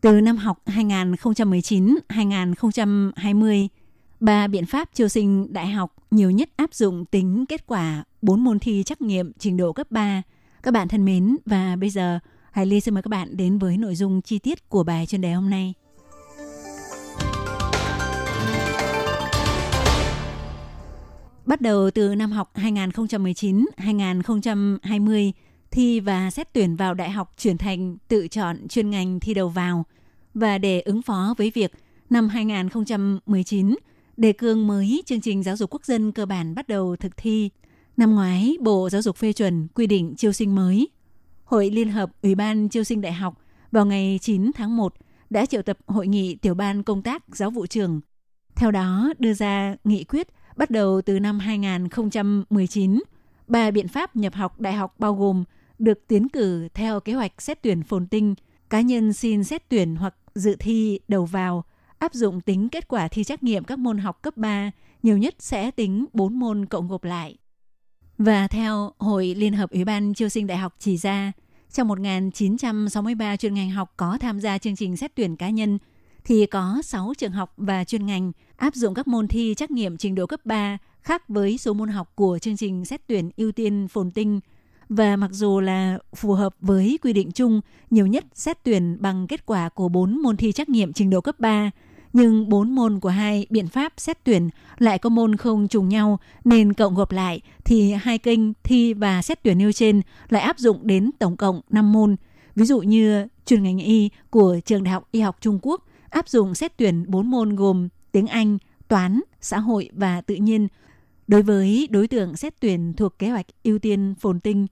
từ năm học 2019-2020, ba biện pháp chiêu sinh đại học nhiều nhất áp dụng tính kết quả 4 môn thi trắc nghiệm trình độ cấp 3. Các bạn thân mến, và bây giờ Hải Ly xin mời các bạn đến với nội dung chi tiết của bài chuyên đề hôm nay. Bắt đầu từ năm học 2019-2020, thi và xét tuyển vào đại học chuyển thành tự chọn chuyên ngành thi đầu vào và để ứng phó với việc năm 2019 đề cương mới chương trình giáo dục quốc dân cơ bản bắt đầu thực thi. Năm ngoái, Bộ Giáo dục phê chuẩn quy định chiêu sinh mới. Hội Liên hợp Ủy ban chiêu sinh đại học vào ngày 9 tháng 1 đã triệu tập hội nghị tiểu ban công tác giáo vụ trường. Theo đó, đưa ra nghị quyết bắt đầu từ năm 2019, ba biện pháp nhập học đại học bao gồm được tiến cử theo kế hoạch xét tuyển phồn tinh, cá nhân xin xét tuyển hoặc dự thi đầu vào, áp dụng tính kết quả thi trắc nghiệm các môn học cấp 3, nhiều nhất sẽ tính 4 môn cộng gộp lại. Và theo Hội Liên hợp Ủy ban Chiêu sinh Đại học chỉ ra, trong 1.963 chuyên ngành học có tham gia chương trình xét tuyển cá nhân, thì có 6 trường học và chuyên ngành áp dụng các môn thi trắc nghiệm trình độ cấp 3 khác với số môn học của chương trình xét tuyển ưu tiên phồn tinh – và mặc dù là phù hợp với quy định chung nhiều nhất xét tuyển bằng kết quả của 4 môn thi trắc nghiệm trình độ cấp 3, nhưng 4 môn của hai biện pháp xét tuyển lại có môn không trùng nhau nên cộng gộp lại thì hai kênh thi và xét tuyển nêu trên lại áp dụng đến tổng cộng 5 môn. Ví dụ như chuyên ngành y của trường Đại học Y học Trung Quốc áp dụng xét tuyển 4 môn gồm tiếng Anh, toán, xã hội và tự nhiên đối với đối tượng xét tuyển thuộc kế hoạch ưu tiên phồn tinh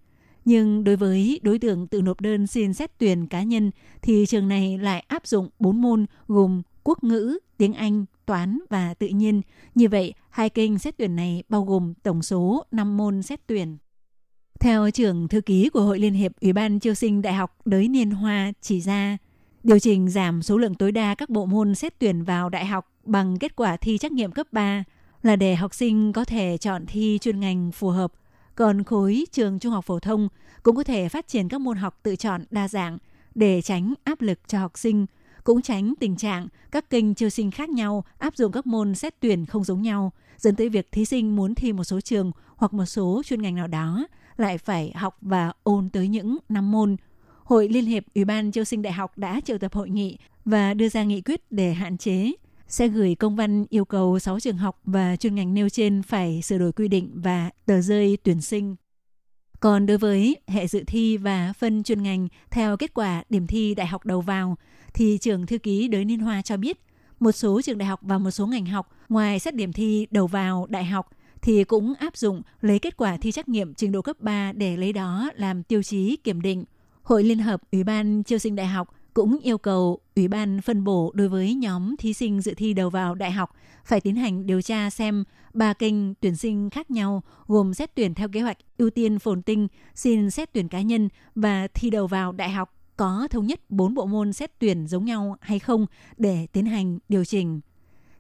nhưng đối với đối tượng tự nộp đơn xin xét tuyển cá nhân thì trường này lại áp dụng 4 môn gồm quốc ngữ, tiếng Anh, toán và tự nhiên. Như vậy, hai kênh xét tuyển này bao gồm tổng số 5 môn xét tuyển. Theo trưởng thư ký của Hội Liên hiệp Ủy ban Chiêu sinh Đại học Đới Niên Hoa chỉ ra, điều chỉnh giảm số lượng tối đa các bộ môn xét tuyển vào đại học bằng kết quả thi trắc nghiệm cấp 3 là để học sinh có thể chọn thi chuyên ngành phù hợp – còn khối trường trung học phổ thông cũng có thể phát triển các môn học tự chọn đa dạng để tránh áp lực cho học sinh, cũng tránh tình trạng các kênh chiêu sinh khác nhau áp dụng các môn xét tuyển không giống nhau, dẫn tới việc thí sinh muốn thi một số trường hoặc một số chuyên ngành nào đó lại phải học và ôn tới những năm môn. Hội Liên hiệp Ủy ban chiêu sinh đại học đã triệu tập hội nghị và đưa ra nghị quyết để hạn chế sẽ gửi công văn yêu cầu 6 trường học và chuyên ngành nêu trên phải sửa đổi quy định và tờ rơi tuyển sinh. Còn đối với hệ dự thi và phân chuyên ngành theo kết quả điểm thi đại học đầu vào, thì trường thư ký Đới Niên Hoa cho biết, một số trường đại học và một số ngành học ngoài xét điểm thi đầu vào đại học thì cũng áp dụng lấy kết quả thi trắc nghiệm trình độ cấp 3 để lấy đó làm tiêu chí kiểm định. Hội Liên hợp Ủy ban Chiêu sinh Đại học cũng yêu cầu Ủy ban phân bổ đối với nhóm thí sinh dự thi đầu vào đại học phải tiến hành điều tra xem ba kênh tuyển sinh khác nhau gồm xét tuyển theo kế hoạch ưu tiên phồn tinh, xin xét tuyển cá nhân và thi đầu vào đại học có thống nhất bốn bộ môn xét tuyển giống nhau hay không để tiến hành điều chỉnh.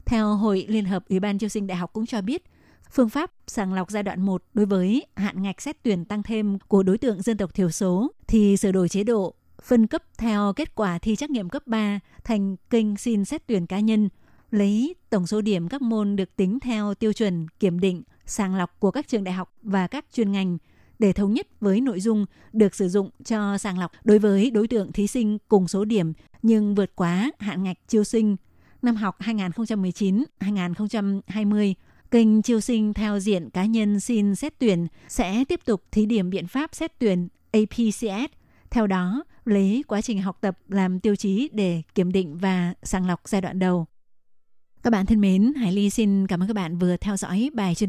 Theo Hội Liên hợp Ủy ban Chiêu sinh Đại học cũng cho biết, phương pháp sàng lọc giai đoạn 1 đối với hạn ngạch xét tuyển tăng thêm của đối tượng dân tộc thiểu số thì sửa đổi chế độ phân cấp theo kết quả thi trắc nghiệm cấp 3 thành kênh xin xét tuyển cá nhân, lấy tổng số điểm các môn được tính theo tiêu chuẩn kiểm định, sàng lọc của các trường đại học và các chuyên ngành để thống nhất với nội dung được sử dụng cho sàng lọc đối với đối tượng thí sinh cùng số điểm nhưng vượt quá hạn ngạch chiêu sinh. Năm học 2019-2020, kênh chiêu sinh theo diện cá nhân xin xét tuyển sẽ tiếp tục thí điểm biện pháp xét tuyển APCS. Theo đó, lấy quá trình học tập làm tiêu chí để kiểm định và sàng lọc giai đoạn đầu. Các bạn thân mến, Hải Ly xin cảm ơn các bạn vừa theo dõi bài chuyên